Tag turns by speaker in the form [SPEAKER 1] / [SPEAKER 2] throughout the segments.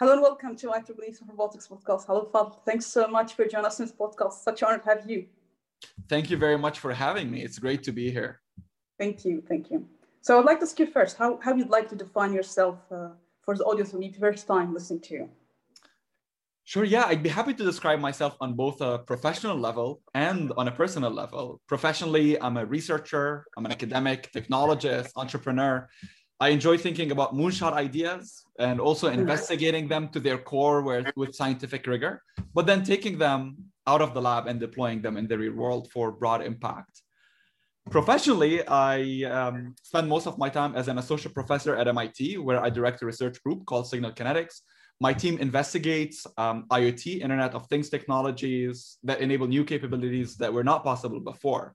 [SPEAKER 1] Hello and welcome to IEEE Robotics Podcast. Hello, Fadel. Thanks so much for joining us in this podcast. Such an honor to have you.
[SPEAKER 2] Thank you very much for having me. It's great to be here.
[SPEAKER 1] Thank you. Thank you. So I'd like to ask you first, how, how you'd like to define yourself uh, for the audience who need first time listening to you?
[SPEAKER 2] Sure, yeah, I'd be happy to describe myself on both a professional level and on a personal level. Professionally, I'm a researcher, I'm an academic, technologist, entrepreneur. I enjoy thinking about moonshot ideas and also investigating them to their core with, with scientific rigor, but then taking them out of the lab and deploying them in the real world for broad impact. Professionally, I um, spend most of my time as an associate professor at MIT, where I direct a research group called Signal Kinetics. My team investigates um, IoT, Internet of Things technologies that enable new capabilities that were not possible before.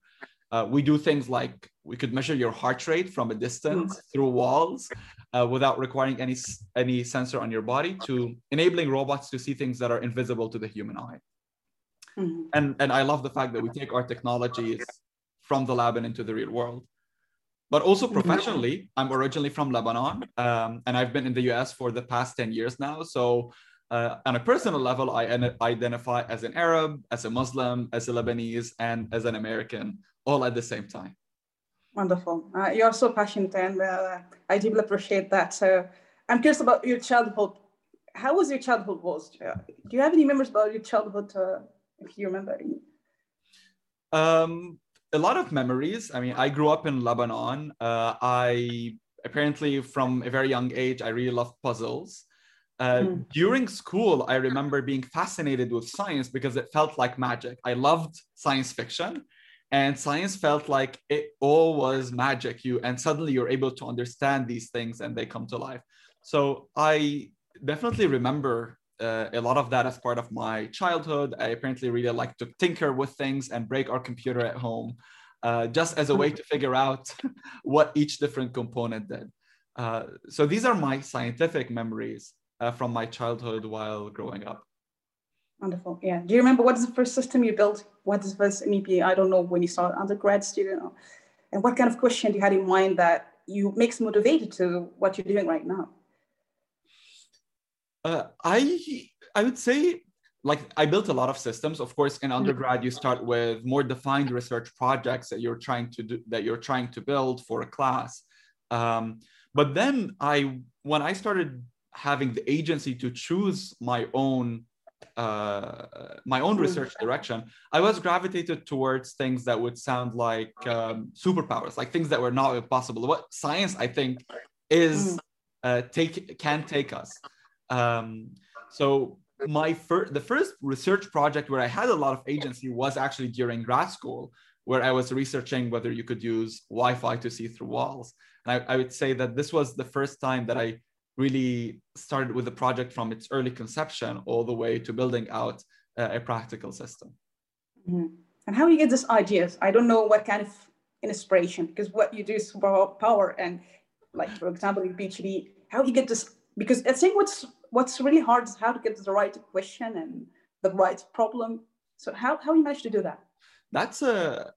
[SPEAKER 2] Uh, we do things like we could measure your heart rate from a distance mm-hmm. through walls uh, without requiring any any sensor on your body to enabling robots to see things that are invisible to the human eye. Mm-hmm. And and I love the fact that we take our technologies from the lab and into the real world. But also mm-hmm. professionally, I'm originally from Lebanon, um, and I've been in the U.S. for the past ten years now. So uh, on a personal level, I identify as an Arab, as a Muslim, as a Lebanese, and as an American all at the same time.
[SPEAKER 1] Wonderful. Uh, you're so passionate, and uh, I deeply appreciate that. So, I'm curious about your childhood. How was your childhood? Was uh, do you have any memories about your childhood, uh, if you remember any?
[SPEAKER 2] Um, a lot of memories. I mean, I grew up in Lebanon. Uh, I apparently, from a very young age, I really loved puzzles. Uh, mm. During school, I remember being fascinated with science because it felt like magic. I loved science fiction and science felt like it all was magic. You and suddenly you're able to understand these things and they come to life. So i definitely remember uh, a lot of that as part of my childhood. I apparently really like to tinker with things and break our computer at home uh, just as a way to figure out what each different component did. Uh, so these are my scientific memories uh, from my childhood while growing up
[SPEAKER 1] Wonderful. Yeah. Do you remember what is the first system you built? What is the first MEP? I don't know when you started undergrad student, and what kind of question you had in mind that you makes motivated to what you're doing right now?
[SPEAKER 2] Uh, I I would say like I built a lot of systems. Of course, in undergrad, you start with more defined research projects that you're trying to do that you're trying to build for a class. Um, but then I when I started having the agency to choose my own uh, my own research direction, I was gravitated towards things that would sound like um, superpowers, like things that were not possible. What science, I think, is mm. uh, take can take us. Um, so my first, the first research project where I had a lot of agency was actually during grad school, where I was researching whether you could use Wi-Fi to see through walls. And I, I would say that this was the first time that I really started with the project from its early conception all the way to building out uh, a practical system.
[SPEAKER 1] Mm-hmm. And how do you get these ideas? I don't know what kind of inspiration, because what you do is power and like, for example, in PhD, how you get this, because I think what's, what's really hard is how to get the right question and the right problem. So how, how you manage to do that?
[SPEAKER 2] That's a,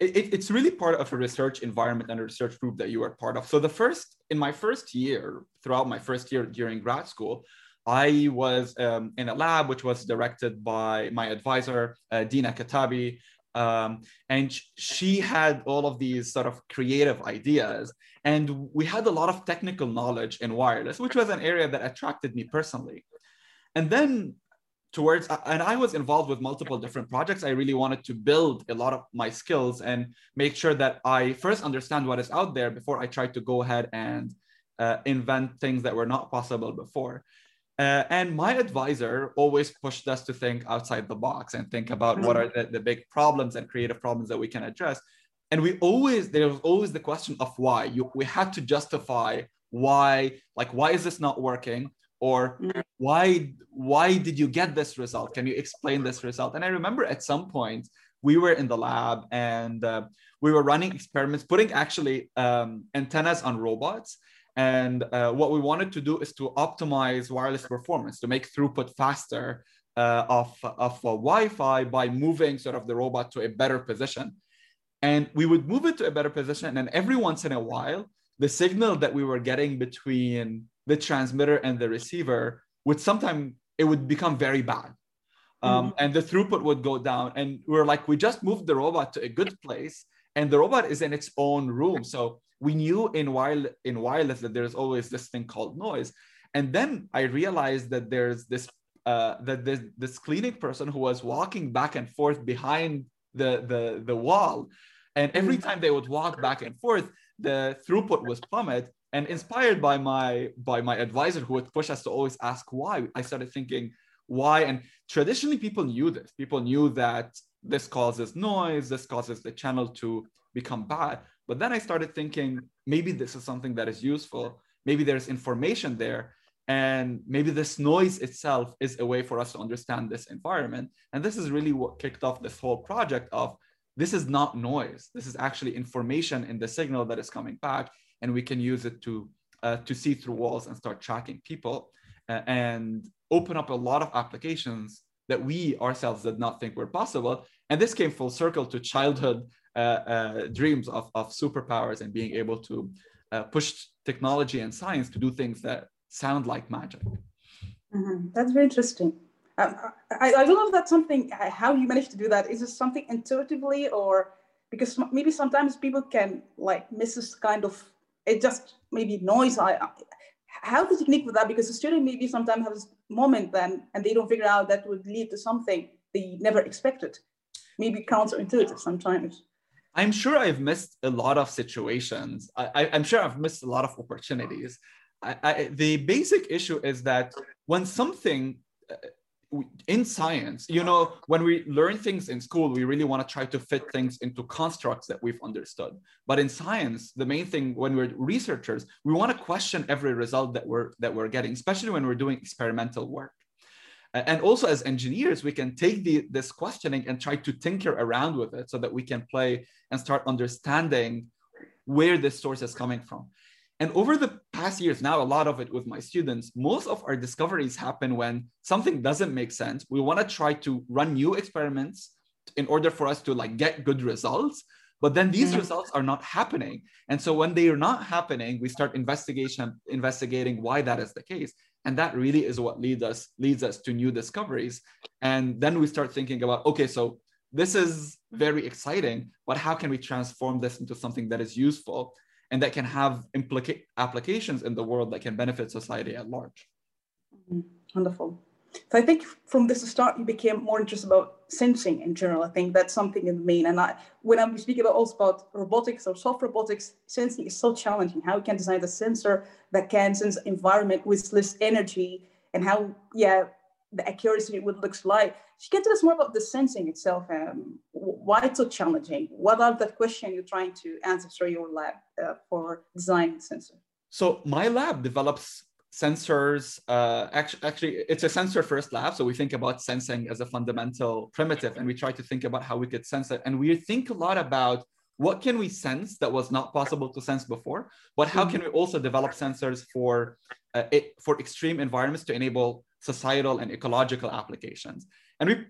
[SPEAKER 2] it, it's really part of a research environment and a research group that you are part of. So the first, in my first year, throughout my first year during grad school, I was um, in a lab which was directed by my advisor, uh, Dina Katabi. Um, and she had all of these sort of creative ideas. And we had a lot of technical knowledge in wireless, which was an area that attracted me personally. And then towards and i was involved with multiple different projects. I really wanted to build a lot of my skills and make sure that i first understand what is out there before i try to go ahead and uh, invent things that were not possible before. Uh, and my advisor always pushed us to think outside the box and think about what are the, the big problems and creative problems that we can address. And we always there was always the question of why. You we had to justify why like why is this not working or why why did you get this result? Can you explain this result? And i remember at some point we were in the lab and uh, we were running experiments putting actually um, antennas on robots. And uh, what we wanted to do is to optimize wireless performance to make throughput faster uh, of, of wi-fi by moving sort of the robot to a better position. And we would move it to a better position. And every once in a while the signal that we were getting between the transmitter and the receiver would sometimes it would become very bad. Um, mm-hmm. and the throughput would go down. And we are like we just moved the robot to a good place and the robot is in its own room. So we knew in wireless in wireless that there's always this thing called noise. And then i realized that there's this uh, that this, this clinic person who was walking back and forth behind the the the wall. And every mm-hmm. time they would walk back and forth the throughput was plummet and inspired by my by my advisor who would push us to always ask why i started thinking why. And traditionally people knew this. People knew that this causes noise this causes the channel to become bad. But then i started thinking maybe this is something that is useful. Maybe there's information there. And maybe this noise itself is a way for us to understand this environment. And this is really what kicked off this whole project of this is not noise. This is actually information in the signal that is coming back and we can use it to uh, to see through walls and start tracking people uh, and open up a lot of applications that we ourselves did not think were possible. And this came full circle to childhood uh, uh dreams of, of superpowers and being able to uh, push technology and science to do things that sound like magic.
[SPEAKER 1] Mm-hmm. that's very interesting. Um, I, I don't know if that's something how you manage to do that. Is it something intuitively or because maybe sometimes people can like miss this kind of it just maybe noise. I, I how the technique with that because the student maybe sometimes has a moment then and they don't figure out that would lead to something they never expected. Maybe counterintuitive sometimes.
[SPEAKER 2] I'm sure I've missed a lot of situations. I, am sure I've missed a lot of opportunities. I, I, the basic issue is that when something uh, in science, you know, when we learn things in school, we really want to try to fit things into constructs that we've understood. But in science, the main thing when we're researchers, we want to question every result that we're that we're getting, especially when we're doing experimental work. And also as engineers, we can take the, this questioning and try to tinker around with it so that we can play and start understanding where this source is coming from. And over the past years, now a lot of it with my students, most of our discoveries happen when something doesn't make sense. We want to try to run new experiments in order for us to like get good results. But then these mm-hmm. results are not happening. And so when they are not happening, we start investigation, investigating why that is the case. And that really is what leads us leads us to new discoveries. And then we start thinking about, okay, so this is very exciting, but how can we transform this into something that is useful? And that can have implica- applications in the world that can benefit society at large.
[SPEAKER 1] Mm-hmm. Wonderful. So I think from this start you became more interested about sensing in general. I think that's something in the main. And I, when I'm speaking about also about robotics or soft robotics, sensing is so challenging. How we can design a sensor that can sense environment with less energy, and how yeah the accuracy would looks like. She can tell us more about the sensing itself. Um, why it's so challenging? What are the questions you're trying to answer through your lab uh, for designing sensor?
[SPEAKER 2] So my lab develops sensors. Uh, actually, actually, it's a sensor first lab. So we think about sensing as a fundamental primitive, and we try to think about how we could sense it. And we think a lot about what can we sense that was not possible to sense before, but how can we also develop sensors for uh, it, for extreme environments to enable societal and ecological applications. And we,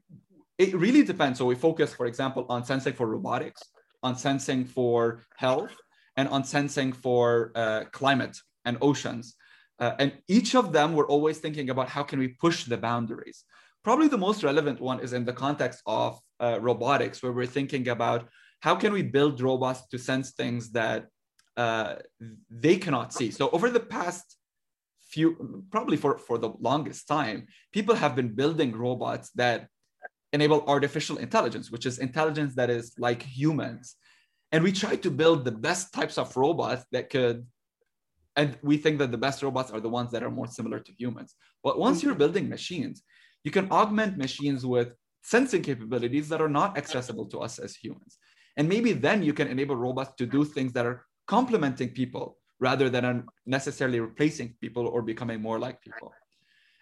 [SPEAKER 2] it really depends. So we focus, for example, on sensing for robotics, on sensing for health, and on sensing for uh, climate and oceans. Uh, and each of them, we're always thinking about how can we push the boundaries. Probably the most relevant one is in the context of uh, robotics, where we're thinking about how can we build robots to sense things that uh, they cannot see. So over the past few probably for for the longest time people have been building robots that enable artificial intelligence which is intelligence that is like humans. And we try to build the best types of robots that could and we think that the best robots are the ones that are more similar to humans. But once you're mm-hmm. building machines you can augment machines with sensing capabilities that are not accessible to us as humans. And maybe then you can enable robots to do things that are complementing people rather than necessarily replacing people or becoming more like people.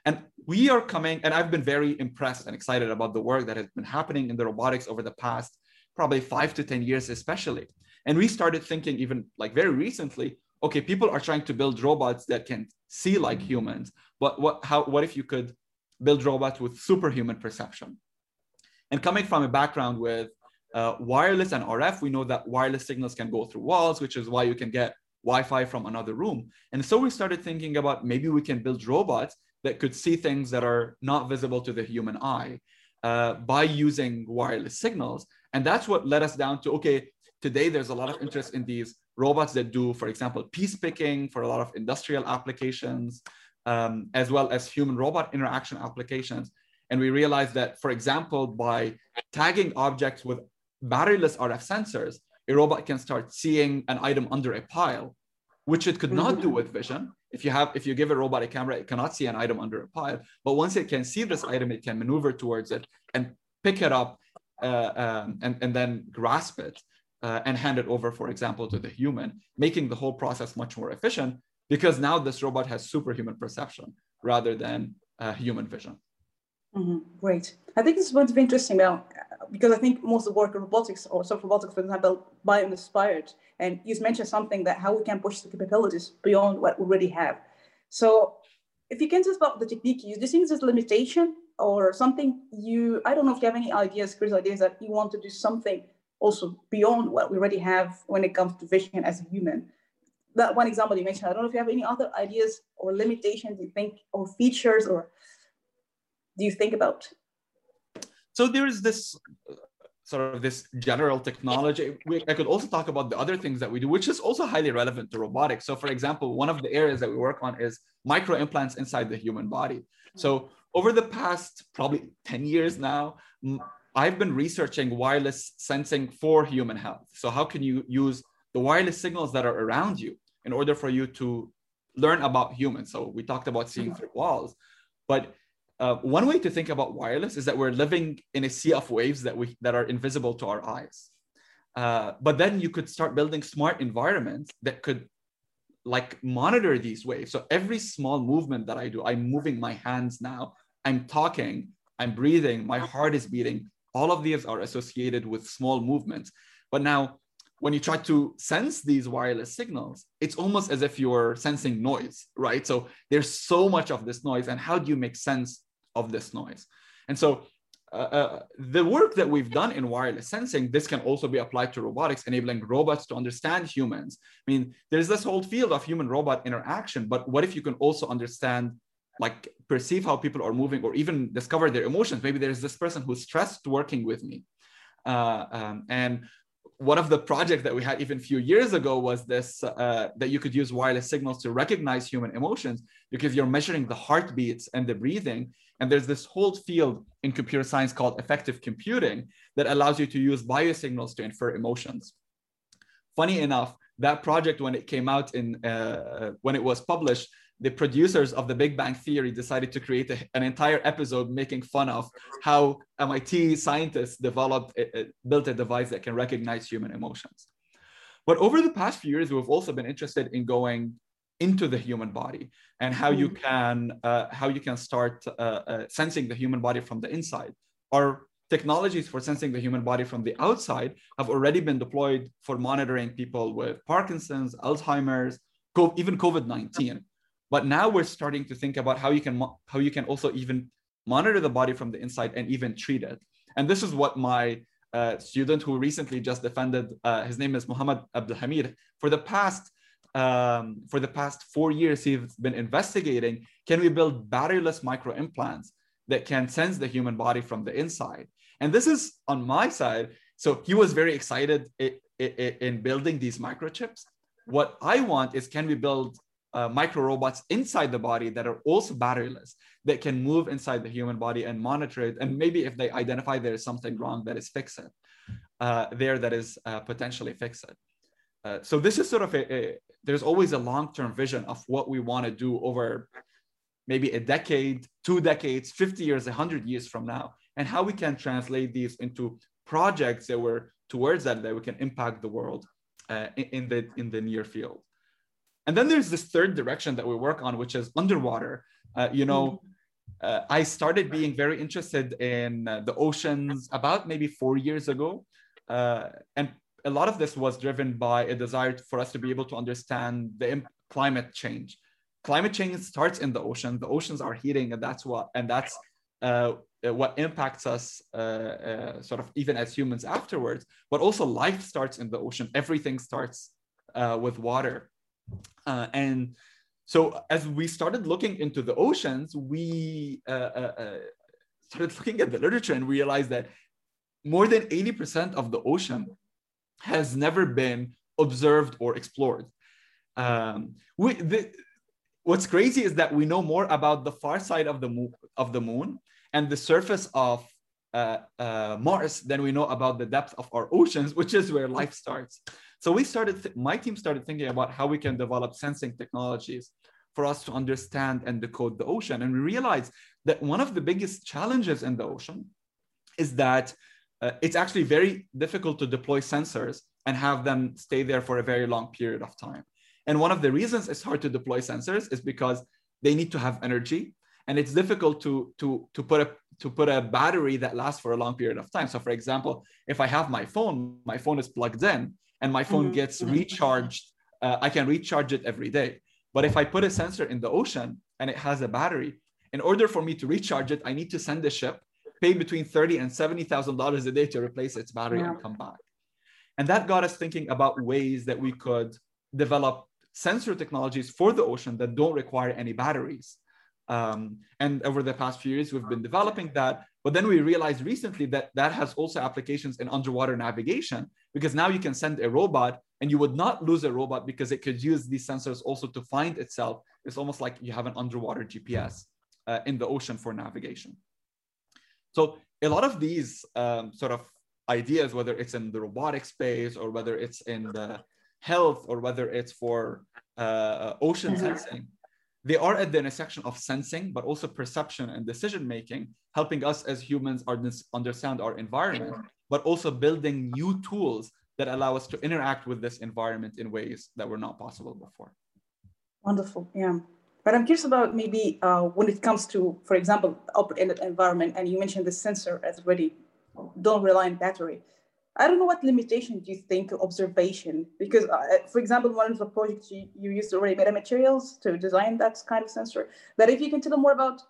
[SPEAKER 2] And we are coming, and I've been very impressed and excited about the work that has been happening in the robotics over the past probably five to 10 years, especially. And we started thinking, even like very recently, okay, people are trying to build robots that can see like humans, but what, how, what if you could build robots with superhuman perception? And coming from a background with uh, wireless and RF, we know that wireless signals can go through walls, which is why you can get Wi-Fi from another room. And so we started thinking about maybe we can build robots that could see things that are not visible to the human eye uh, by using wireless signals. And that's what led us down to okay, today there's a lot of interest in these robots that do, for example, piece picking for a lot of industrial applications, um, as well as human robot interaction applications. And we realized that, for example, by tagging objects with batteryless RF sensors, a robot can start seeing an item under a pile, which it could not do with vision. If you have, if you give a robot a camera, it cannot see an item under a pile. But once it can see this item, it can maneuver towards it and pick it up uh, um, and, and then grasp it uh, and hand it over, for example, to the human, making the whole process much more efficient because now this robot has superhuman perception rather than uh, human vision.
[SPEAKER 1] Mm-hmm. Great. I think this is going to be interesting now because I think most of the work in robotics or soft robotics, for example, bio-inspired. And you mentioned something that how we can push the capabilities beyond what we already have. So if you can just about the technique you use, do you think there's limitation or something you, I don't know if you have any ideas, crazy ideas that you want to do something also beyond what we already have when it comes to vision as a human. That one example you mentioned, I don't know if you have any other ideas or limitations you think or features or do you think about?
[SPEAKER 2] So there is this uh, sort of this general technology. We, I could also talk about the other things that we do, which is also highly relevant to robotics. So for example, one of the areas that we work on is micro implants inside the human body. So over the past probably 10 years now, I've been researching wireless sensing for human health. So how can you use the wireless signals that are around you in order for you to learn about humans? So we talked about seeing through walls, but uh, one way to think about wireless is that we're living in a sea of waves that we that are invisible to our eyes. Uh, but then you could start building smart environments that could like monitor these waves. So every small movement that I do, I'm moving my hands now, I'm talking, I'm breathing, my heart is beating. All of these are associated with small movements. But now when you try to sense these wireless signals, it's almost as if you're sensing noise, right? So there's so much of this noise. And how do you make sense of this noise. And so uh, uh, the work that we've done in wireless sensing, this can also be applied to robotics, enabling robots to understand humans. I mean, there's this whole field of human robot interaction, but what if you can also understand, like perceive how people are moving or even discover their emotions? Maybe there's this person who's stressed working with me. Uh, um, and one of the projects that we had even a few years ago was this uh, that you could use wireless signals to recognize human emotions because you're measuring the heartbeats and the breathing and there's this whole field in computer science called affective computing that allows you to use biosignals to infer emotions. Funny enough, that project, when it came out in, uh, when it was published, the producers of the Big Bang Theory decided to create a, an entire episode making fun of how MIT scientists developed, a, a, built a device that can recognize human emotions. But over the past few years, we've also been interested in going into the human body and how you mm-hmm. can uh, how you can start uh, uh, sensing the human body from the inside. Our technologies for sensing the human body from the outside have already been deployed for monitoring people with parkinson's alzheimer's even covid-19 but now we're starting to think about how you can how you can also even monitor the body from the inside and even treat it. And this is what my uh, student who recently just defended uh, his name is Muhammad Abdulhamid. For the past um, for the past four years, he's been investigating can we build batteryless micro implants that can sense the human body from the inside? And this is on my side. So he was very excited in building these microchips. What I want is can we build uh, micro robots inside the body that are also batteryless that can move inside the human body and monitor it and maybe if they identify there is something wrong that is fix it uh, there that is uh, potentially fix it uh, so this is sort of a, a there's always a long-term vision of what we want to do over maybe a decade, two decades, 50 years, 100 years from now, and how we can translate these into projects that were towards that that we can impact the world uh, in, the in the near field. And then there's this third direction that we work on, which is underwater. Uh, you know, uh, I started being very interested in uh, the oceans about maybe four years ago. Uh, and a lot of this was driven by a desire for us to be able to understand the climate change. Climate change starts in the ocean. The oceans are heating, and that's what, and that's uh, what impacts us uh, uh, sort of even as humans afterwards. But also, life starts in the ocean. Everything starts with water. and so as we started looking into the oceans, we uh, uh, uh, started looking at the literature and realized that more than 80% of the ocean has never been observed or explored. Um, we, the, what's crazy is that we know more about the far side of the moon, of the moon and the surface of uh, uh, Mars than we know about the depth of our oceans, which is where life starts. So we started, th- my team started thinking about how we can develop sensing technologies for us to understand and decode the ocean. And we realized that one of the biggest challenges in the ocean is that uh, it's actually very difficult to deploy sensors and have them stay there for a very long period of time. And one of the reasons it's hard to deploy sensors is because they need to have energy and it's difficult to, to, to put a to put a battery that lasts for a long period of time. So for example, if I have my phone, my phone is plugged in and my phone mm-hmm. gets recharged. Uh, I can recharge it every day. But if I put a sensor in the ocean and it has a battery, in order for me to recharge it, I need to send a ship, pay between thirty and seventy thousand dollars a day to replace its battery yeah. and come back. And that got us thinking about ways that we could develop sensor technologies for the ocean that don't require any batteries. Um, and over the past few years, we've been developing that. But then we realized recently that that has also applications in underwater navigation because now you can send a robot and you would not lose a robot because it could use these sensors also to find itself. It's almost like you have an underwater GPS uh, in the ocean for navigation. So a lot of these um, sort of ideas, whether it's in the robotic space or whether it's in the health or whether it's for uh, ocean mm-hmm. sensing, they are at the intersection of sensing, but also perception and decision making, helping us as humans understand our environment, but also building new tools that allow us to interact with this environment in ways that were not possible before.
[SPEAKER 1] Wonderful, yeah. But I'm curious about maybe uh, when it comes to, for example, open-ended environment, and you mentioned the sensor as already don't rely on battery. I don't know what limitation do you think observation? Because, uh, for example, one of the projects you, you used already metamaterials to design that kind of sensor. But if you can tell more about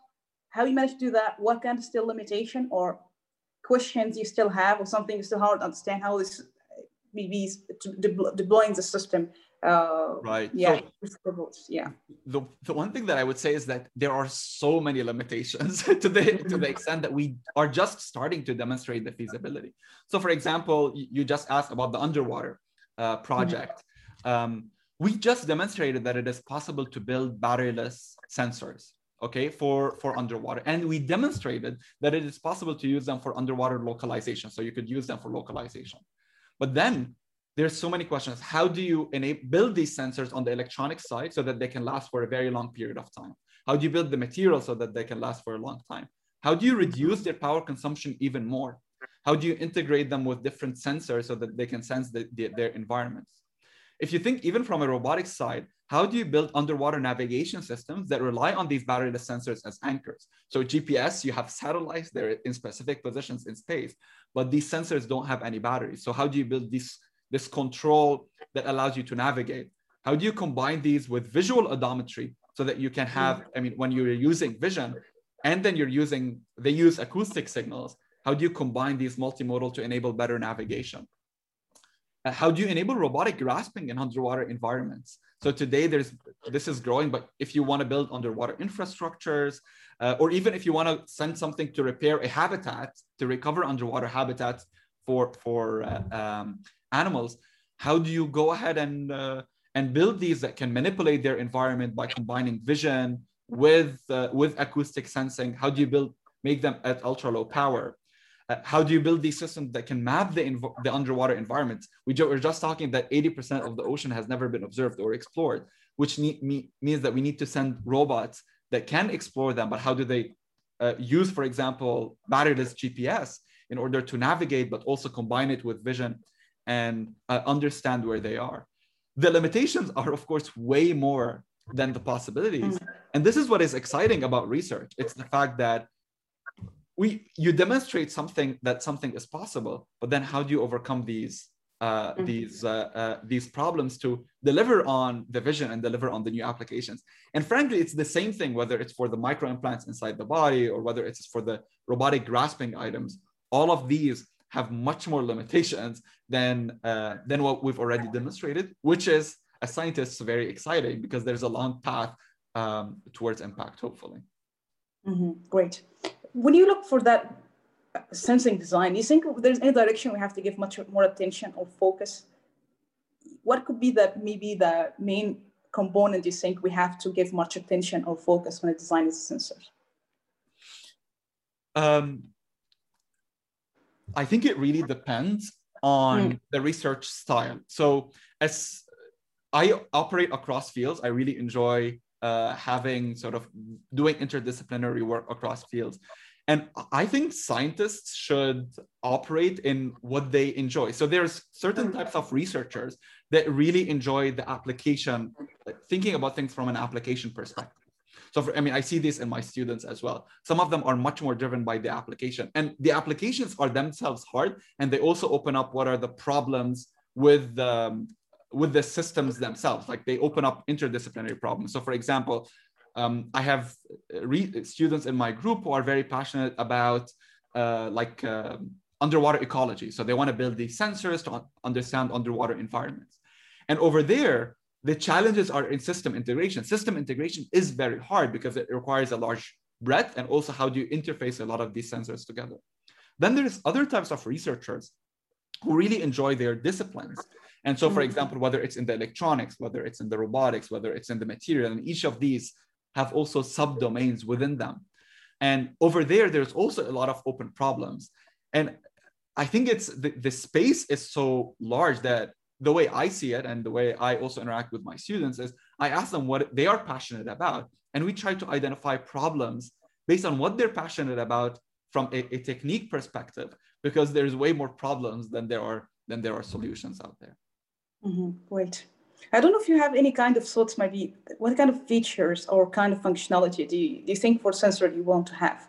[SPEAKER 1] how you managed to do that, what kind of still limitation or questions you still have, or something you still hard to understand how this maybe deploying the system uh,
[SPEAKER 2] right.
[SPEAKER 1] Yeah. So, yeah.
[SPEAKER 2] The, the one thing that I would say is that there are so many limitations to the to the extent that we are just starting to demonstrate the feasibility. So, for example, you just asked about the underwater uh, project. Mm-hmm. Um, we just demonstrated that it is possible to build batteryless sensors okay for for underwater and we demonstrated that it is possible to use them for underwater localization so you could use them for localization but then there's so many questions. How do you enable build these sensors on the electronic side so that they can last for a very long period of time? How do you build the material so that they can last for a long time? How do you reduce their power consumption even more? How do you integrate them with different sensors so that they can sense the, the, their environments? If you think even from a robotics side, how do you build underwater navigation systems that rely on these batteryless sensors as anchors? So GPS, you have satellites, they're in specific positions in space, but these sensors don't have any batteries. So how do you build these this control that allows you to navigate. How do you combine these with visual odometry so that you can have, I mean, when you're using vision and then you're using, they use acoustic signals, how do you combine these multimodal to enable better navigation? Uh, how do you enable robotic grasping in underwater environments? So today there's, this is growing, but if you want to build underwater infrastructures, uh, or even if you want to send something to repair a habitat, to recover underwater habitats for, for uh, um, animals how do you go ahead and uh, and build these that can manipulate their environment by combining vision with uh, with acoustic sensing? How do you build make them at ultra low power? Uh, how do you build these systems that can map the, inv- the underwater environments we ju- we're just talking that 80% of the ocean has never been observed or explored which ne- me- means that we need to send robots that can explore them but how do they uh, use for example batteryless gps in order to navigate but also combine it with vision and uh, understand where they are. The limitations are, of course, way more than the possibilities. Mm. And this is what is exciting about research. It's the fact that we you demonstrate something that something is possible, but then how do you overcome these uh, mm-hmm. these uh, uh, these problems to deliver on the vision and deliver on the new applications. And frankly, it's the same thing whether it's for the micro implants inside the body or whether it's for the robotic grasping items. All of these have much more limitations than uh, than what we've already demonstrated, which is as scientists very exciting because there's a long path um, towards impact. Hopefully.
[SPEAKER 1] Mm-hmm. Great. When you look for that sensing design, do you think there's any direction we have to give much more attention or focus? What could be the maybe the main component you think we have to give much attention or focus when designing the sensors?
[SPEAKER 2] Um, I think it really depends on mm. the research style. So as I operate across fields, I really enjoy uh, having sort of doing interdisciplinary work across fields. And I think scientists should operate in what they enjoy. So there's certain types of researchers that really enjoy the application, thinking about things from an application perspective. So for, I mean, I see this in my students as well. Some of them are much more driven by the application, and the applications are themselves hard, and they also open up what are the problems with the with the systems themselves. Like they open up interdisciplinary problems. So for example, um, I have students in my group who are very passionate about uh, like uh, underwater ecology. So they want to build these sensors to understand underwater environments. And over there, the challenges are in system integration. System integration is very hard because it requires a large breadth and also how do you interface a lot of these sensors together. Then there's other types of researchers who really enjoy their disciplines. And so, for mm-hmm. example, whether it's in the electronics, whether it's in the robotics, whether it's in the material, and each of these have also subdomains within them. And over there, there's also a lot of open problems. And I think it's the, the space is so large that the way I see it and the way I also interact with my students is I ask them what they are passionate about. And we try to identify problems based on what they're passionate about from a, a technique perspective, because there's way more problems than there are than there are solutions out there.
[SPEAKER 1] Mm-hmm. Great. I don't know if you have any kind of thoughts, maybe what kind of features or kind of functionality do you, do you think for sensor you want to have?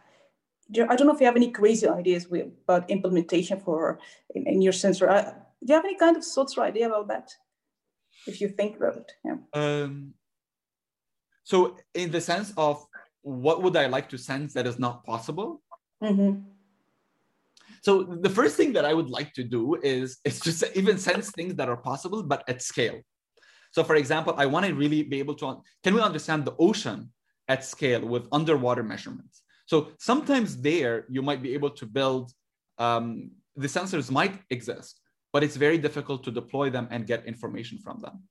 [SPEAKER 1] I don't know if you have any crazy ideas with, about implementation for in, in your sensor. Uh, do you have any kind of thoughts or idea about that? If you think about it, yeah.
[SPEAKER 2] Um, so, in the sense of what would I like to sense that is not possible? Mm-hmm. So the first thing that I would like to do is is just even sense things that are possible, but at scale. So for example, I want to really be able to, can we understand the ocean at scale with underwater measurements? So sometimes there you might be able to build, um, the sensors might exist, but it's very difficult to deploy them and get information from them.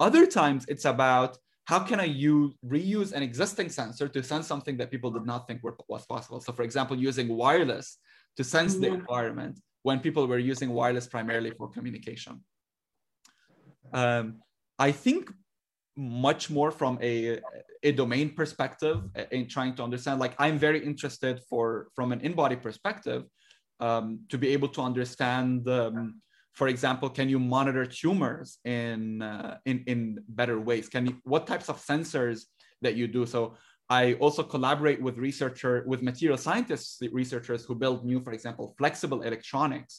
[SPEAKER 2] Other times it's about how can I use, reuse an existing sensor to sense something that people did not think were, was possible. So for example, using wireless to sense the environment when people were using wireless primarily for communication. Um, I think much more from a, a domain perspective in trying to understand like i'm very interested for from an in-body perspective um, to be able to understand um, for example can you monitor tumors in uh, in in better ways? Can you what types of sensors that you do? So i also collaborate with researcher with material scientists researchers who build new for example flexible electronics.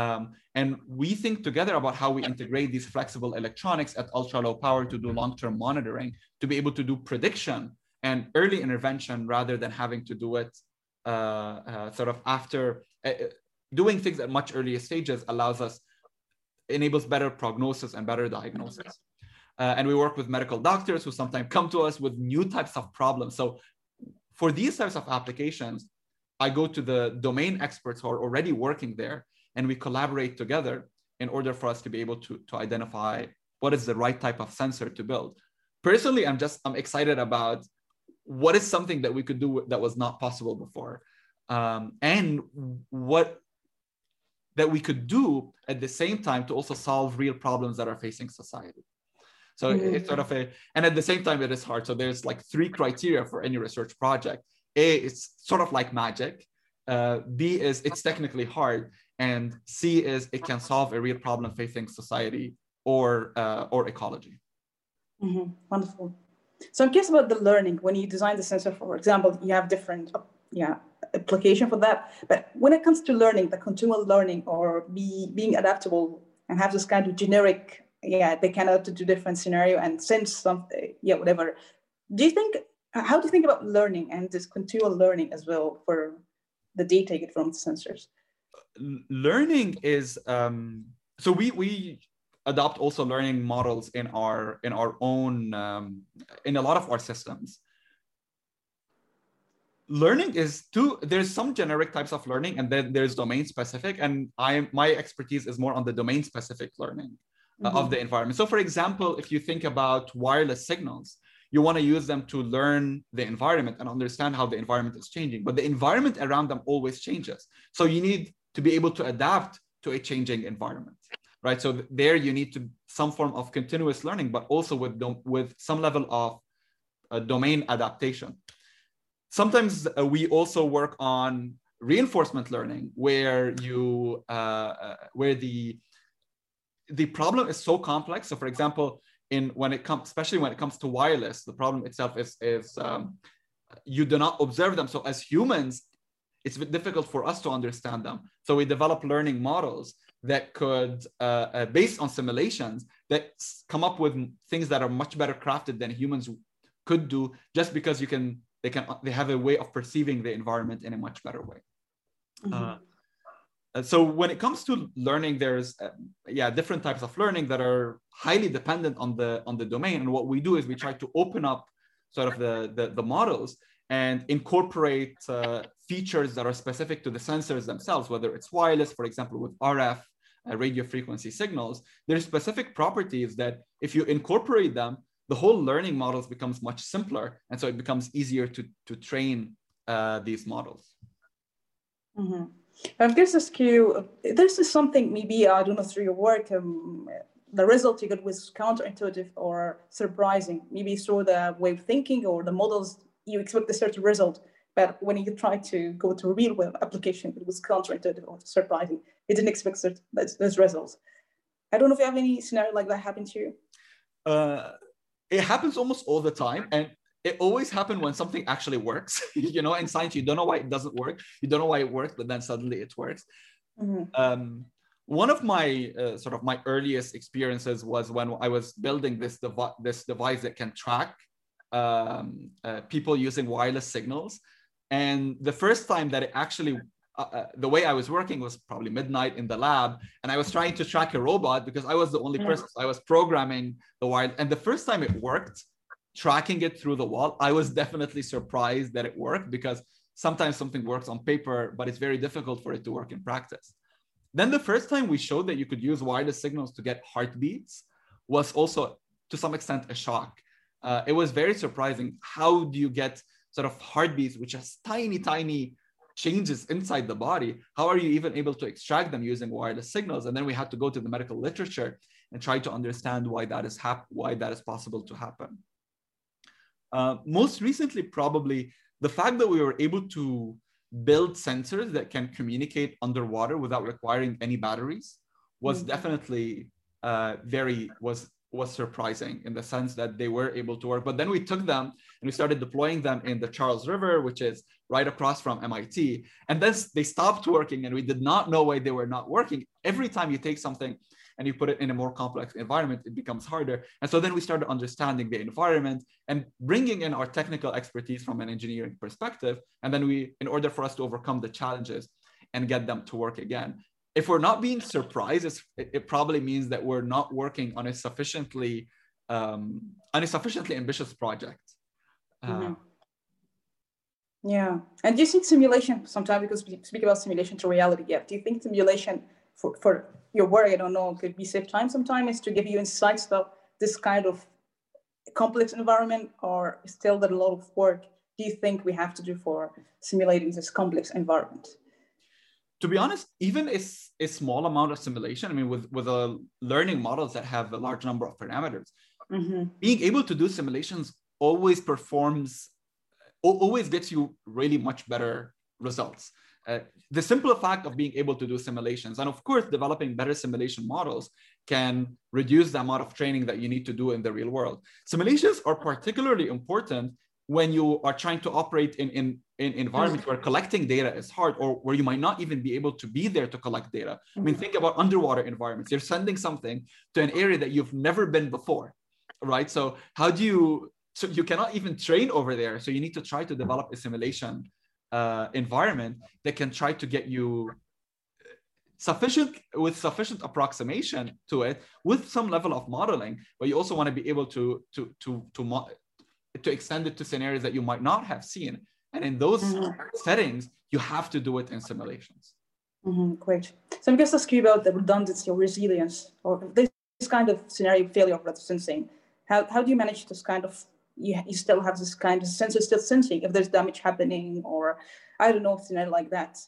[SPEAKER 2] Um, and we think together about how we integrate these flexible electronics at ultra low power to do long-term monitoring, to be able to do prediction and early intervention rather than having to do it uh, uh, sort of after uh, doing things at much earlier stages allows us enables better prognosis and better diagnosis. Uh, and we work with medical doctors who sometimes come to us with new types of problems. So for these types of applications, I go to the domain experts who are already working there and we collaborate together in order for us to be able to, to identify what is the right type of sensor to build. Personally, I'm just I'm excited about what is something that we could do that was not possible before, um, and what that we could do at the same time to also solve real problems that are facing society. So mm-hmm. it's sort of a, and at the same time, it is hard. So there's like three criteria for any research project. A, it's sort of like magic. Uh, B is it's technically hard, and C is it can solve a real problem facing society or uh, or ecology.
[SPEAKER 1] Mm-hmm. Wonderful. So I'm curious about the learning. When you design the sensor, for example, you have different yeah application for that. But when it comes to learning, the continual learning or be being adaptable and have this kind of generic, yeah, they can adapt to different scenario and sense something, yeah, whatever. Do you think how do you think about learning and this continual learning as well for the data you get from the sensors?
[SPEAKER 2] Learning is um, so we we adopt also learning models in our in our own um, in a lot of our systems learning is two there's some generic types of learning and then there's domain specific and i my expertise is more on the domain specific learning uh, mm-hmm. of the environment. So for example if you think about wireless signals you want to use them to learn the environment and understand how the environment is changing but the environment around them always changes. So you need to be able to adapt to a changing environment right? So there you need to some form of continuous learning but also with with some level of uh, domain adaptation sometimes uh, we also work on reinforcement learning where you uh, uh, where the the problem is so complex. So for example in when it comes especially when it comes to wireless the problem itself is is um, you do not observe them. So as humans it's difficult for us to understand them. So we develop learning models that could uh, uh, based on simulations that come up with things that are much better crafted than humans could do just because you can they can they have a way of perceiving the environment in a much better way. Mm-hmm. uh, so when it comes to learning there's uh, yeah different types of learning that are highly dependent on the on the domain. And what we do is we try to open up sort of the the, the models and incorporate uh, features that are specific to the sensors themselves whether it's wireless for example with rf uh, radio frequency signals. There's specific properties that if you incorporate them the whole learning models becomes much simpler and so it becomes easier to to train uh, these models.
[SPEAKER 1] Mm-hmm. i guess this you this is something maybe i don't know through your work um, the result you got was counterintuitive or surprising maybe through the way of thinking or the models you expect a certain result but when you try to go to real world application it was counterintuitive or surprising. You didn't expect those, those results. I don't know if you have any scenario like that happen to you.
[SPEAKER 2] Uh, it happens almost all the time and it always happens when something actually works you know in science you don't know why it doesn't work you don't know why it works but then suddenly it works mm-hmm. um, one of my uh, sort of my earliest experiences was when i was building this, this device that can track um, uh, people using wireless signals and the first time that it actually uh, uh, the way I was working was probably midnight in the lab, and I was trying to track a robot because I was the only person. So I was programming the wire, and the first time it worked, tracking it through the wall, I was definitely surprised that it worked because sometimes something works on paper, but it's very difficult for it to work in practice. Then the first time we showed that you could use wireless signals to get heartbeats was also to some extent a shock. Uh, it was very surprising. How do you get sort of heartbeats, which is tiny, tiny changes inside the body, how are you even able to extract them using wireless signals? And then we had to go to the medical literature and try to understand why that is hap- why that is possible to happen. Uh, most recently, probably the fact that we were able to build sensors that can communicate underwater without requiring any batteries was mm-hmm. definitely uh, very was was surprising in the sense that they were able to work. But then we took them and we started deploying them in the Charles River, which is right across from MIT. And then they stopped working and we did not know why they were not working. Every time you take something and you put it in a more complex environment, it becomes harder. And so then we started understanding the environment and bringing in our technical expertise from an engineering perspective. And then we, in order for us to overcome the challenges and get them to work again. If we're not being surprised, it, it probably means that we're not working on a sufficiently um, on a sufficiently ambitious project. Uh, mm-hmm.
[SPEAKER 1] Yeah. And do you think simulation, sometimes because we speak about simulation to reality, yeah, do you think simulation for, for your work, I don't know, could be save time sometimes is to give you insights about this kind of complex environment or still that a lot of work do you think we have to do for simulating this complex environment?
[SPEAKER 2] To be honest, even a, a small amount of simulation, I mean, with, with a learning models that have a large number of parameters, mm-hmm. being able to do simulations always performs always gets you really much better results. uh, the simple fact of being able to do simulations and of course developing better simulation models can reduce the amount of training that you need to do in the real world simulations are particularly important when you are trying to operate in, in, in environments where collecting data is hard or where you might not even be able to be there to collect data. I mean think about underwater environments. You're sending something to an area that you've never been before right? So how do you so you cannot even train over there. So you need to try to develop a simulation uh, environment that can try to get you sufficient with sufficient approximation to it with some level of modeling but you also want to be able to to to to to extend it to scenarios that you might not have seen and in those mm-hmm. settings you have to do it in simulations
[SPEAKER 1] mm-hmm. great so i'm just asking about the redundancy or resilience or this kind of scenario failure of sensing how, how do you manage this kind of you, you still have this kind of sensor still sensing if there's damage happening or I don't know, scenario like that.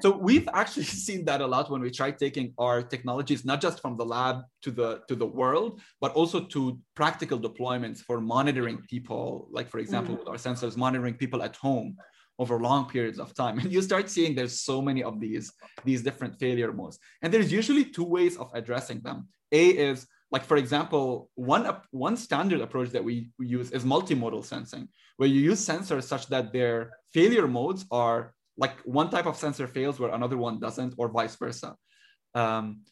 [SPEAKER 2] So we've actually seen that a lot when we try taking our technologies not just from the lab to the to the world, but also to practical deployments for monitoring people, like for example, mm-hmm. with our sensors monitoring people at home over long periods of time. And you start seeing there's so many of these, these different failure modes. And there's usually two ways of addressing them. A is like for example, one, one standard approach that we, we use is multimodal sensing, where you use sensors such that their failure modes are like one type of sensor fails where another one doesn't, or vice versa. Um,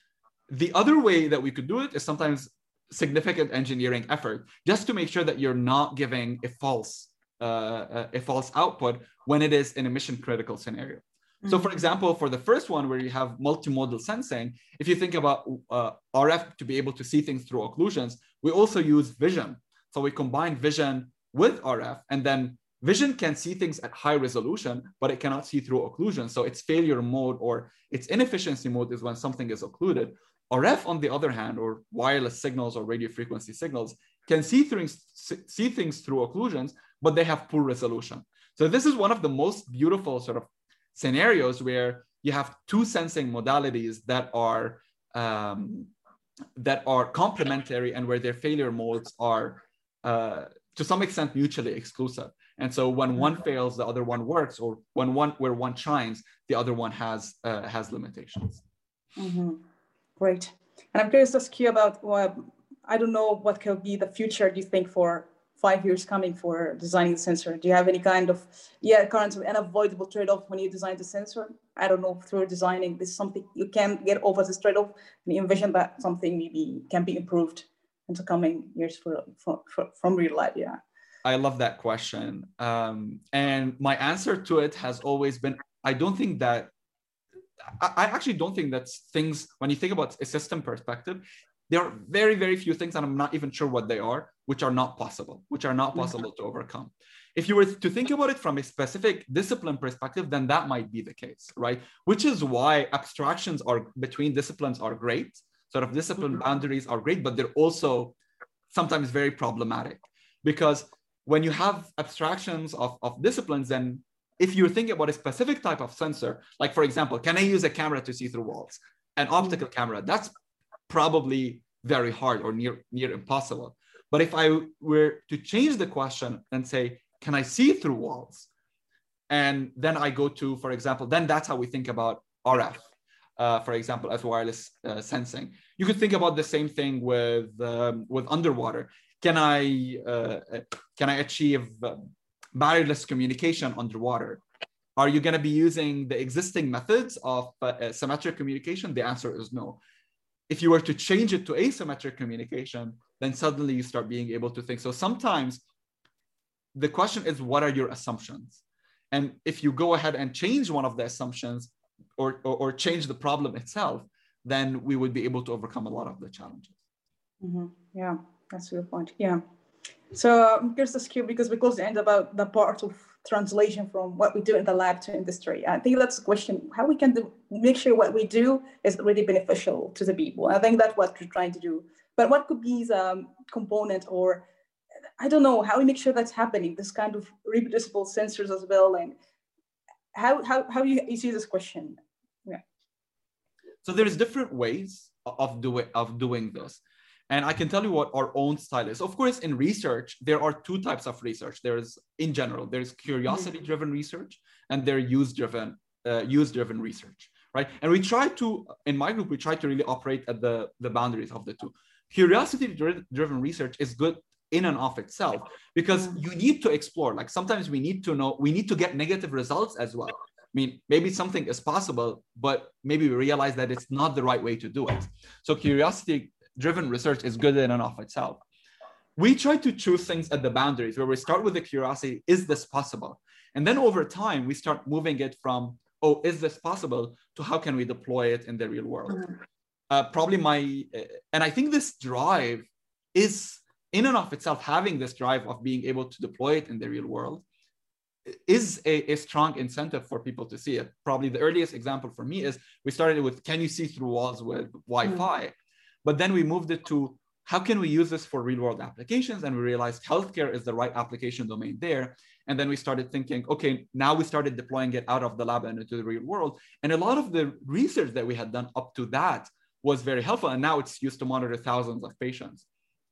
[SPEAKER 2] the other way that we could do it is sometimes significant engineering effort, just to make sure that you're not giving a false uh, a false output when it is in a mission critical scenario. So for mm-hmm. example, for the first one where you have multimodal sensing, if you think about uh, RF to be able to see things through occlusions, we also use vision. So we combine vision with RF and then vision can see things at high resolution, but it cannot see through occlusion. So its failure mode or its inefficiency mode is when something is occluded. RF, on the other hand, or wireless signals or radio frequency signals can see things, see things through occlusions, but they have poor resolution. So this is one of the most beautiful sort of scenarios where you have two sensing modalities that are um, that are complementary and where their failure modes are uh, to some extent mutually exclusive. And so when one mm-hmm. fails, the other one works, or when one where one shines, the other one has uh, has limitations.
[SPEAKER 1] Mm-hmm. Great. And I'm curious to ask you about well, I don't know what could be the future. Do you think for five years coming for designing the sensor? Do you have any kind of, yeah, current unavoidable trade-off when you design the sensor? I don't know, through designing this something you can get over this trade-off and envision that something maybe can be improved into coming years for, for, for from real life, yeah.
[SPEAKER 2] I love that question. Um, and my answer to it has always been, I don't think that I actually don't think that things, when you think about a system perspective, there are very, very few things, and I'm not even sure what they are, which are not possible, which are not possible to overcome. If you were to think about it from a specific discipline perspective, then that might be the case, right? Which is why abstractions are between disciplines are great. Sort of discipline mm-hmm. boundaries are great, but they're also sometimes very problematic because when you have abstractions of, of disciplines, then if you're thinking about a specific type of sensor, like for example, can I use a camera to see through walls? An optical camera, that's probably very hard or near near impossible. But if I were to change the question and say, can I see through walls? And then I go to, for example, then that's how we think about RF, uh, for example, as wireless uh, sensing. You could think about the same thing with um, with underwater. Can I uh, can I achieve batteryless communication underwater? Are you going to be using the existing methods of uh, symmetric communication? The answer is no if you were to change it to asymmetric communication, then suddenly you start being able to think. So sometimes the question is, what are your assumptions? And if you go ahead and change one of the assumptions or, or, or change the problem itself, then we would be able to overcome a lot of the challenges.
[SPEAKER 1] Mm-hmm. Yeah, that's a good point. Yeah. So here's the skill because we close the end about the part of translation from what we do in the lab to industry. I think that's a question how we can do, make sure what we do is really beneficial to the people. I think that's what we're trying to do. But what could be the um, component or I don't know how we make sure that's happening, this kind of reproducible sensors as well. And how, how, how you, see this question? Yeah.
[SPEAKER 2] So there's different ways of doing, of doing this. And I can tell you what our own style is. Of course, in research, there are two types of research. There's, in general, there's curiosity-driven research and there use-driven uh, use-driven research, right? And we try to, in my group, we try to really operate at the, the boundaries of the two. Curiosity-driven research is good in and of itself because you need to explore. Like sometimes we need to know, we need to get negative results as well. I mean, maybe something is possible, but maybe we realize that it's not the right way to do it. So curiosity driven research is good in and of itself. We try to choose things at the boundaries where we start with the curiosity is this possible? And then over time, we start moving it from, oh, is this possible to how can we deploy it in the real world? Mm-hmm. Uh, probably my, uh, and I think this drive is in and of itself, having this drive of being able to deploy it in the real world is a, a, strong incentive for people to see it. Probably the earliest example for me is we started with can you see through walls with Wi-Fi? Mm. But then we moved it to how can we use this for real world applications? And we realized healthcare is the right application domain there. And then we started thinking, okay, now we started deploying it out of the lab and into the real world. And a lot of the research that we had done up to that was very helpful. And now it's used to monitor thousands of patients.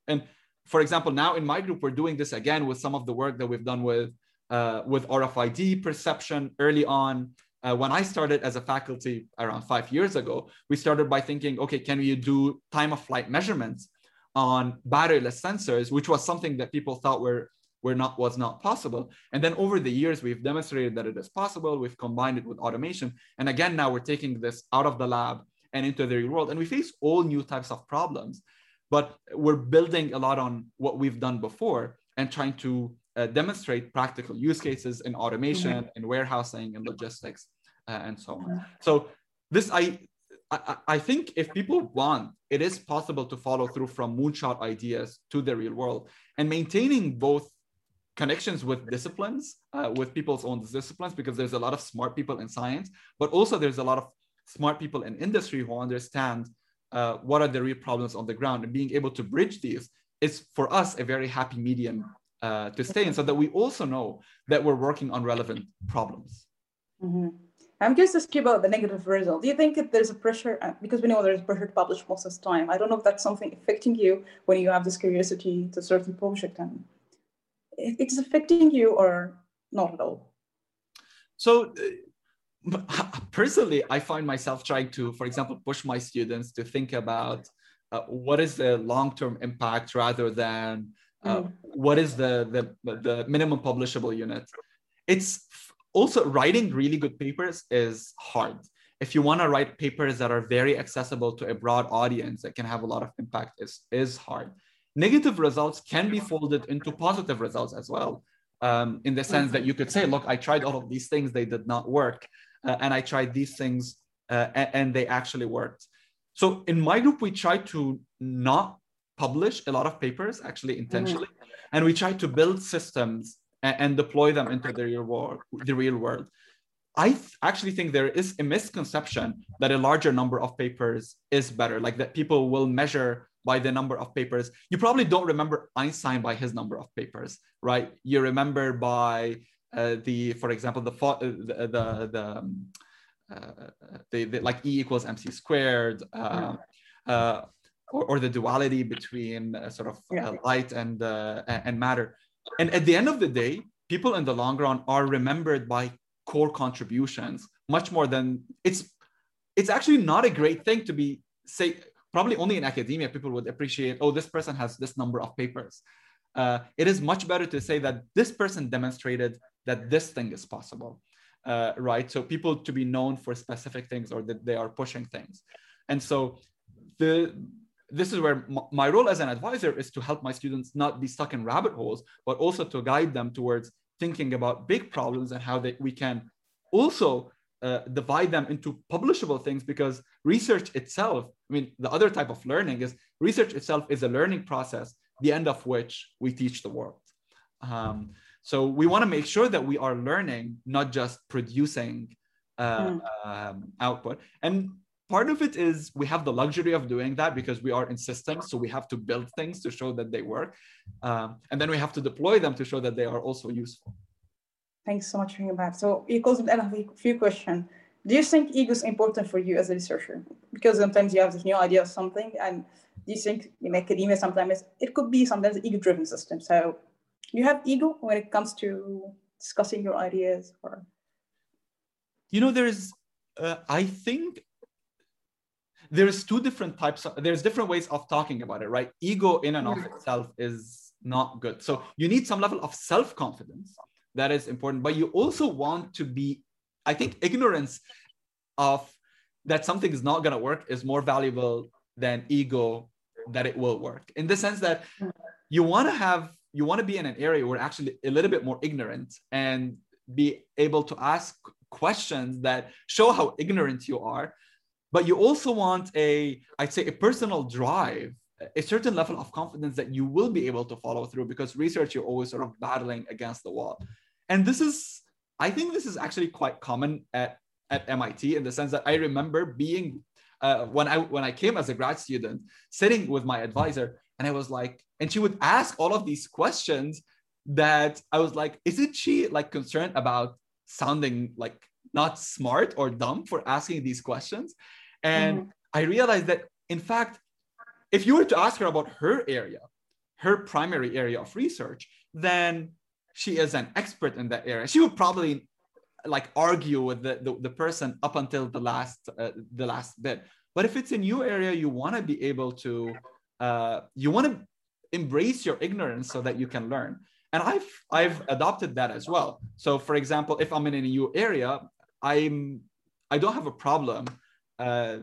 [SPEAKER 2] And for example, now in my group, we're doing this again with some of the work that we've done with, uh, with RFID perception early on uh, when I started as a faculty around five years ago, we started by thinking, okay, can we do time of flight measurements on batteryless sensors, which was something that people thought were, were not was not possible. And then over the years, we've demonstrated that it is possible. We've combined it with automation. And again, now we're taking this out of the lab and into the real world. And we face all new types of problems, but we're building a lot on what we've done before and trying to uh, demonstrate practical use cases in automation, mm-hmm. in warehousing, and logistics, uh, and so on. So this, I, I, I think if people want, it is possible to follow through from moonshot ideas to the real world and maintaining both connections with disciplines, uh, with people's own disciplines, because there's a lot of smart people in science, but also there's a lot of smart people in industry who understand uh, what are the real problems on the ground and being able to bridge these is for us a very happy medium uh, to stay in so that we also know that we're working on relevant problems.
[SPEAKER 1] Mm-hmm. I'm curious to ask you about the negative result. Do you think that there's a pressure, uh, because we know there's pressure to publish most of the time. I don't know if that's something affecting you when you have this curiosity to certain project and it's affecting you or not at all?
[SPEAKER 2] So, uh, personally, I find myself trying to, for example, push my students to think about uh, what is the long term impact rather than uh, mm. what is the, the the minimum publishable unit. It's also writing really good papers is hard. If you want to write papers that are very accessible to a broad audience that can have a lot of impact is is hard. Negative results can be folded into positive results as well um, in the sense that you could say look i tried all of these things they did not work uh, and i tried these things uh, and, and they actually worked so in my group we try to not publish a lot of papers actually mm-hmm. intentionally mm-hmm. and we try to build systems and, and, deploy them into the real world the real world i th- actually think there is a misconception that a larger number of papers is better like that people will measure by the number of papers you probably don't remember einstein by his number of papers right you remember by uh, the for example the uh, the the, the, um, uh, the, the, like e equals mc squared uh, uh, or, or the duality between uh, sort of yeah. uh, light and uh, and matter. And at the end of the day, people in the long run are remembered by core contributions much more than it's. It's actually not a great thing to be say. Probably only in academia people would appreciate. Oh, this person has this number of papers. Uh, it is much better to say that this person demonstrated that this thing is possible, uh, right? So people to be known for specific things or that they are pushing things, and so the this is where my role as an advisor is to help my students not be stuck in rabbit holes, but also to guide them towards thinking about big problems and how they, we can also uh, divide them into publishable things because research itself, I mean, the other type of learning is research itself is a learning process, the end of which we teach the world. Um, so we want to make sure that we are learning, not just producing uh, mm. um, output. And part of it is we have the luxury of doing that because we are in systems so we have to build things to show that they work um, and then we have to deploy them to show that they are also useful
[SPEAKER 1] thanks so much for hearing that so it goes with a few questions do you think ego is important for you as a researcher because sometimes you have this new idea of something and do you think in academia sometimes it could be sometimes ego-driven system. So you have ego when it comes to discussing your ideas or
[SPEAKER 2] you know there's uh, i think there's two different types of, there's different ways of talking about it right? Ego in and of itself is not good. So you need some level of self-confidence that is important but you also want to be i think ignorance of that something is not going to work is more valuable than ego that it will work in the sense that you want to have you want to be in an area where actually a little bit more ignorant and be able to ask questions that show how ignorant you are. But you also want a i'd say a personal drive a certain level of confidence that you will be able to follow through because research you're always sort of battling against the wall. And this is i think this is actually quite common at at mit in the sense that i remember being uh, when i when i came as a grad student sitting with my advisor and i was like and she would ask all of these questions that I was like, isn't she like concerned about sounding like not smart or dumb for asking these questions? And mm-hmm. I realized that in fact, if you were to ask her about her area, her primary area of research, then she is an expert in that area. She would probably like argue with the, the, the person up until the last uh, the last bit. But if it's a new area, you want to be able to uh, you want to embrace your ignorance so that you can learn. And i've i've adopted that as well. So for example if i'm in a new area i'm i don't have a problem uh,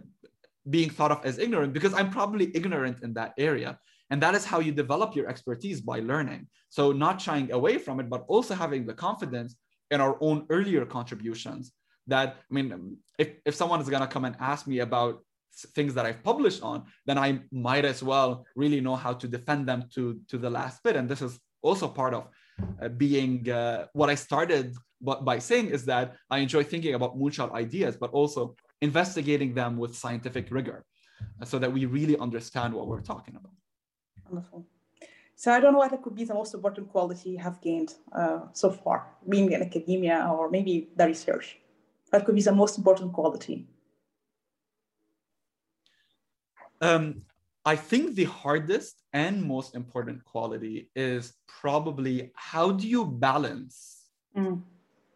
[SPEAKER 2] being thought of as ignorant because i'm probably ignorant in that area. And that is how you develop your expertise by learning. So not shying away from it but also having the confidence in our own earlier contributions that i mean if, if someone is going to come and ask me about things that I've published on, then I might as well really know how to defend them to, to the last bit. And this is also part of uh, being uh, what I started by saying is that I enjoy thinking about moonshot ideas, but also investigating them with scientific rigor uh, so that we really understand what we're talking about.
[SPEAKER 1] Wonderful. So I don't know what could be the most important quality you have gained uh, so far, being in academia or maybe the research. That could be the most important quality
[SPEAKER 2] Um, I think the hardest and most important quality is probably how do you balance mm.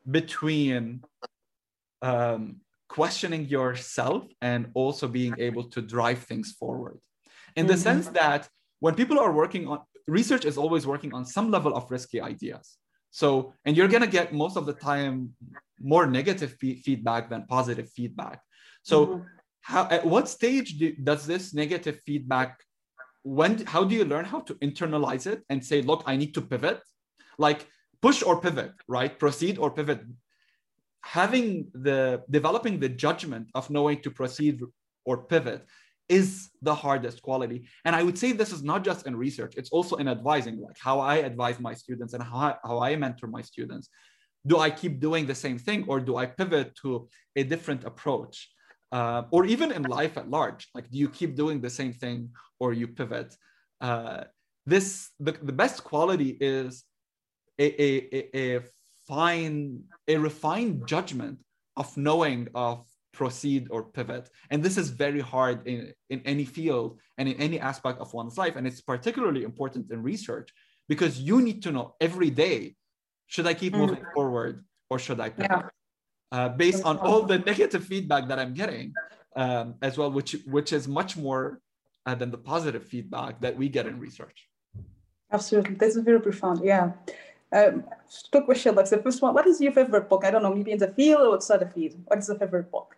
[SPEAKER 2] between um, questioning yourself and also being able to drive things forward. In the mm-hmm. sense that when people are working on research, is always working on some level of risky ideas. So, and you're going to get most of the time more negative feedback than positive feedback. So, mm-hmm how at what stage do, does this negative feedback when how do you learn how to internalize it and say look i need to pivot like push or pivot right? Proceed or pivot. Having the developing the judgment of knowing to proceed or pivot is the hardest quality. And i would say this is not just in research it's also in advising like how i advise my students and how I, how I mentor my students. Do i keep doing the same thing or do i pivot to a different approach uh, or even in life at large like do you keep doing the same thing or you pivot? Uh, this the, the best quality is a, a, a, fine a refined judgment of knowing of proceed or pivot. And this is very hard in, in any field and in any aspect of one's life. And it's particularly important in research because you need to know every day should i keep mm. moving forward or should i pivot? Yeah uh, based on all the negative feedback that I'm getting um, as well, which which is much more uh, than the positive feedback that we get in research.
[SPEAKER 1] Absolutely, that's very profound. Yeah. Um, two questions. Like the first one, what is your favorite book? I don't know, maybe in the field or outside the field. What is the favorite book?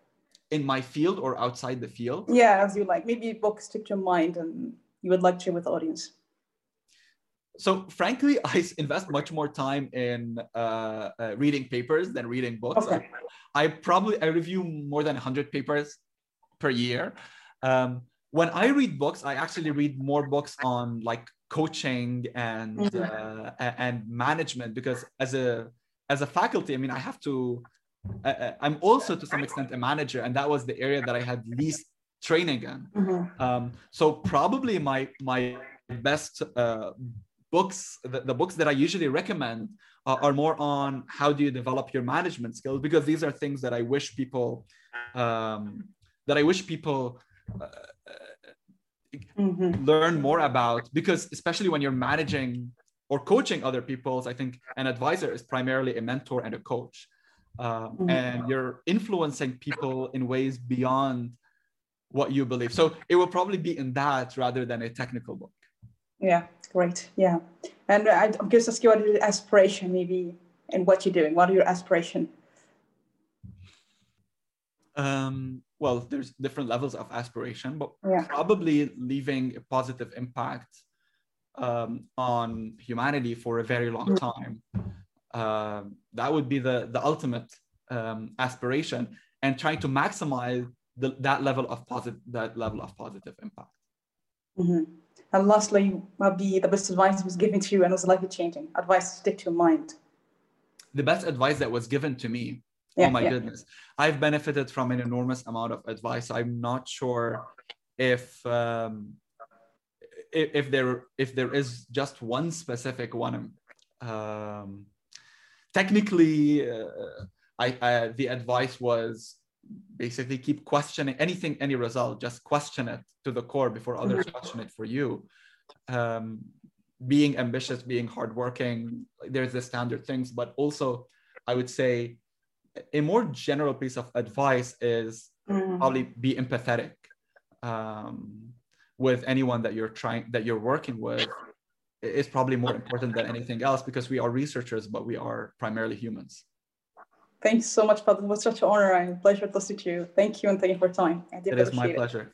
[SPEAKER 2] In my field or outside the field?
[SPEAKER 1] Yeah, as you like. Maybe books stick to your mind and you would like to share with the audience
[SPEAKER 2] so frankly i invest much more time in uh, uh, reading papers than reading books okay. I, I, probably i review more than 100 papers per year um, when i read books i actually read more books on like coaching and mm-hmm. uh, and management because as a as a faculty i mean i have to i'm also to some extent a manager and that was the area that i had least training in mm-hmm. um, so probably my my best uh, books the, the books that i usually recommend uh, are more on how do you develop your management skills because these are things that i wish people um, that i wish people uh, mm-hmm. learn more about because especially when you're managing or coaching other people's i think an advisor is primarily a mentor and a coach uh, mm-hmm. and you're influencing people in ways beyond what you believe so it will probably be in that rather than a technical book
[SPEAKER 1] yeah great yeah and i'm curious to ask you what is aspiration maybe and what you're doing what are your aspiration
[SPEAKER 2] um, well, there's different levels of aspiration, but yeah. probably leaving a positive impact um, on humanity for a very long mm. time. Uh, that would be the, the ultimate um, aspiration and trying to maximize the, that level of positive that level of positive impact.
[SPEAKER 1] Mm-hmm. And lastly, what be the best advice was given to you and was life changing advice to stick to your mind?
[SPEAKER 2] The best advice that was given to me? Yeah, oh my yeah. goodness. I've benefited from an enormous amount of advice. I'm not sure if um, if, if there if there is just one specific one. Um, technically uh, I, I the advice was basically keep questioning anything any result just question it to the core before others mm-hmm. question it for you um, being ambitious being hardworking there's the standard things but also i would say a more general piece of advice is mm. probably be empathetic um, with anyone that you're trying that you're working with is probably more important than anything else because we are researchers but we are primarily humans
[SPEAKER 1] thanks so much Fadel. it was such an honor and pleasure to to you thank you and thank you for your time
[SPEAKER 2] it is my it. pleasure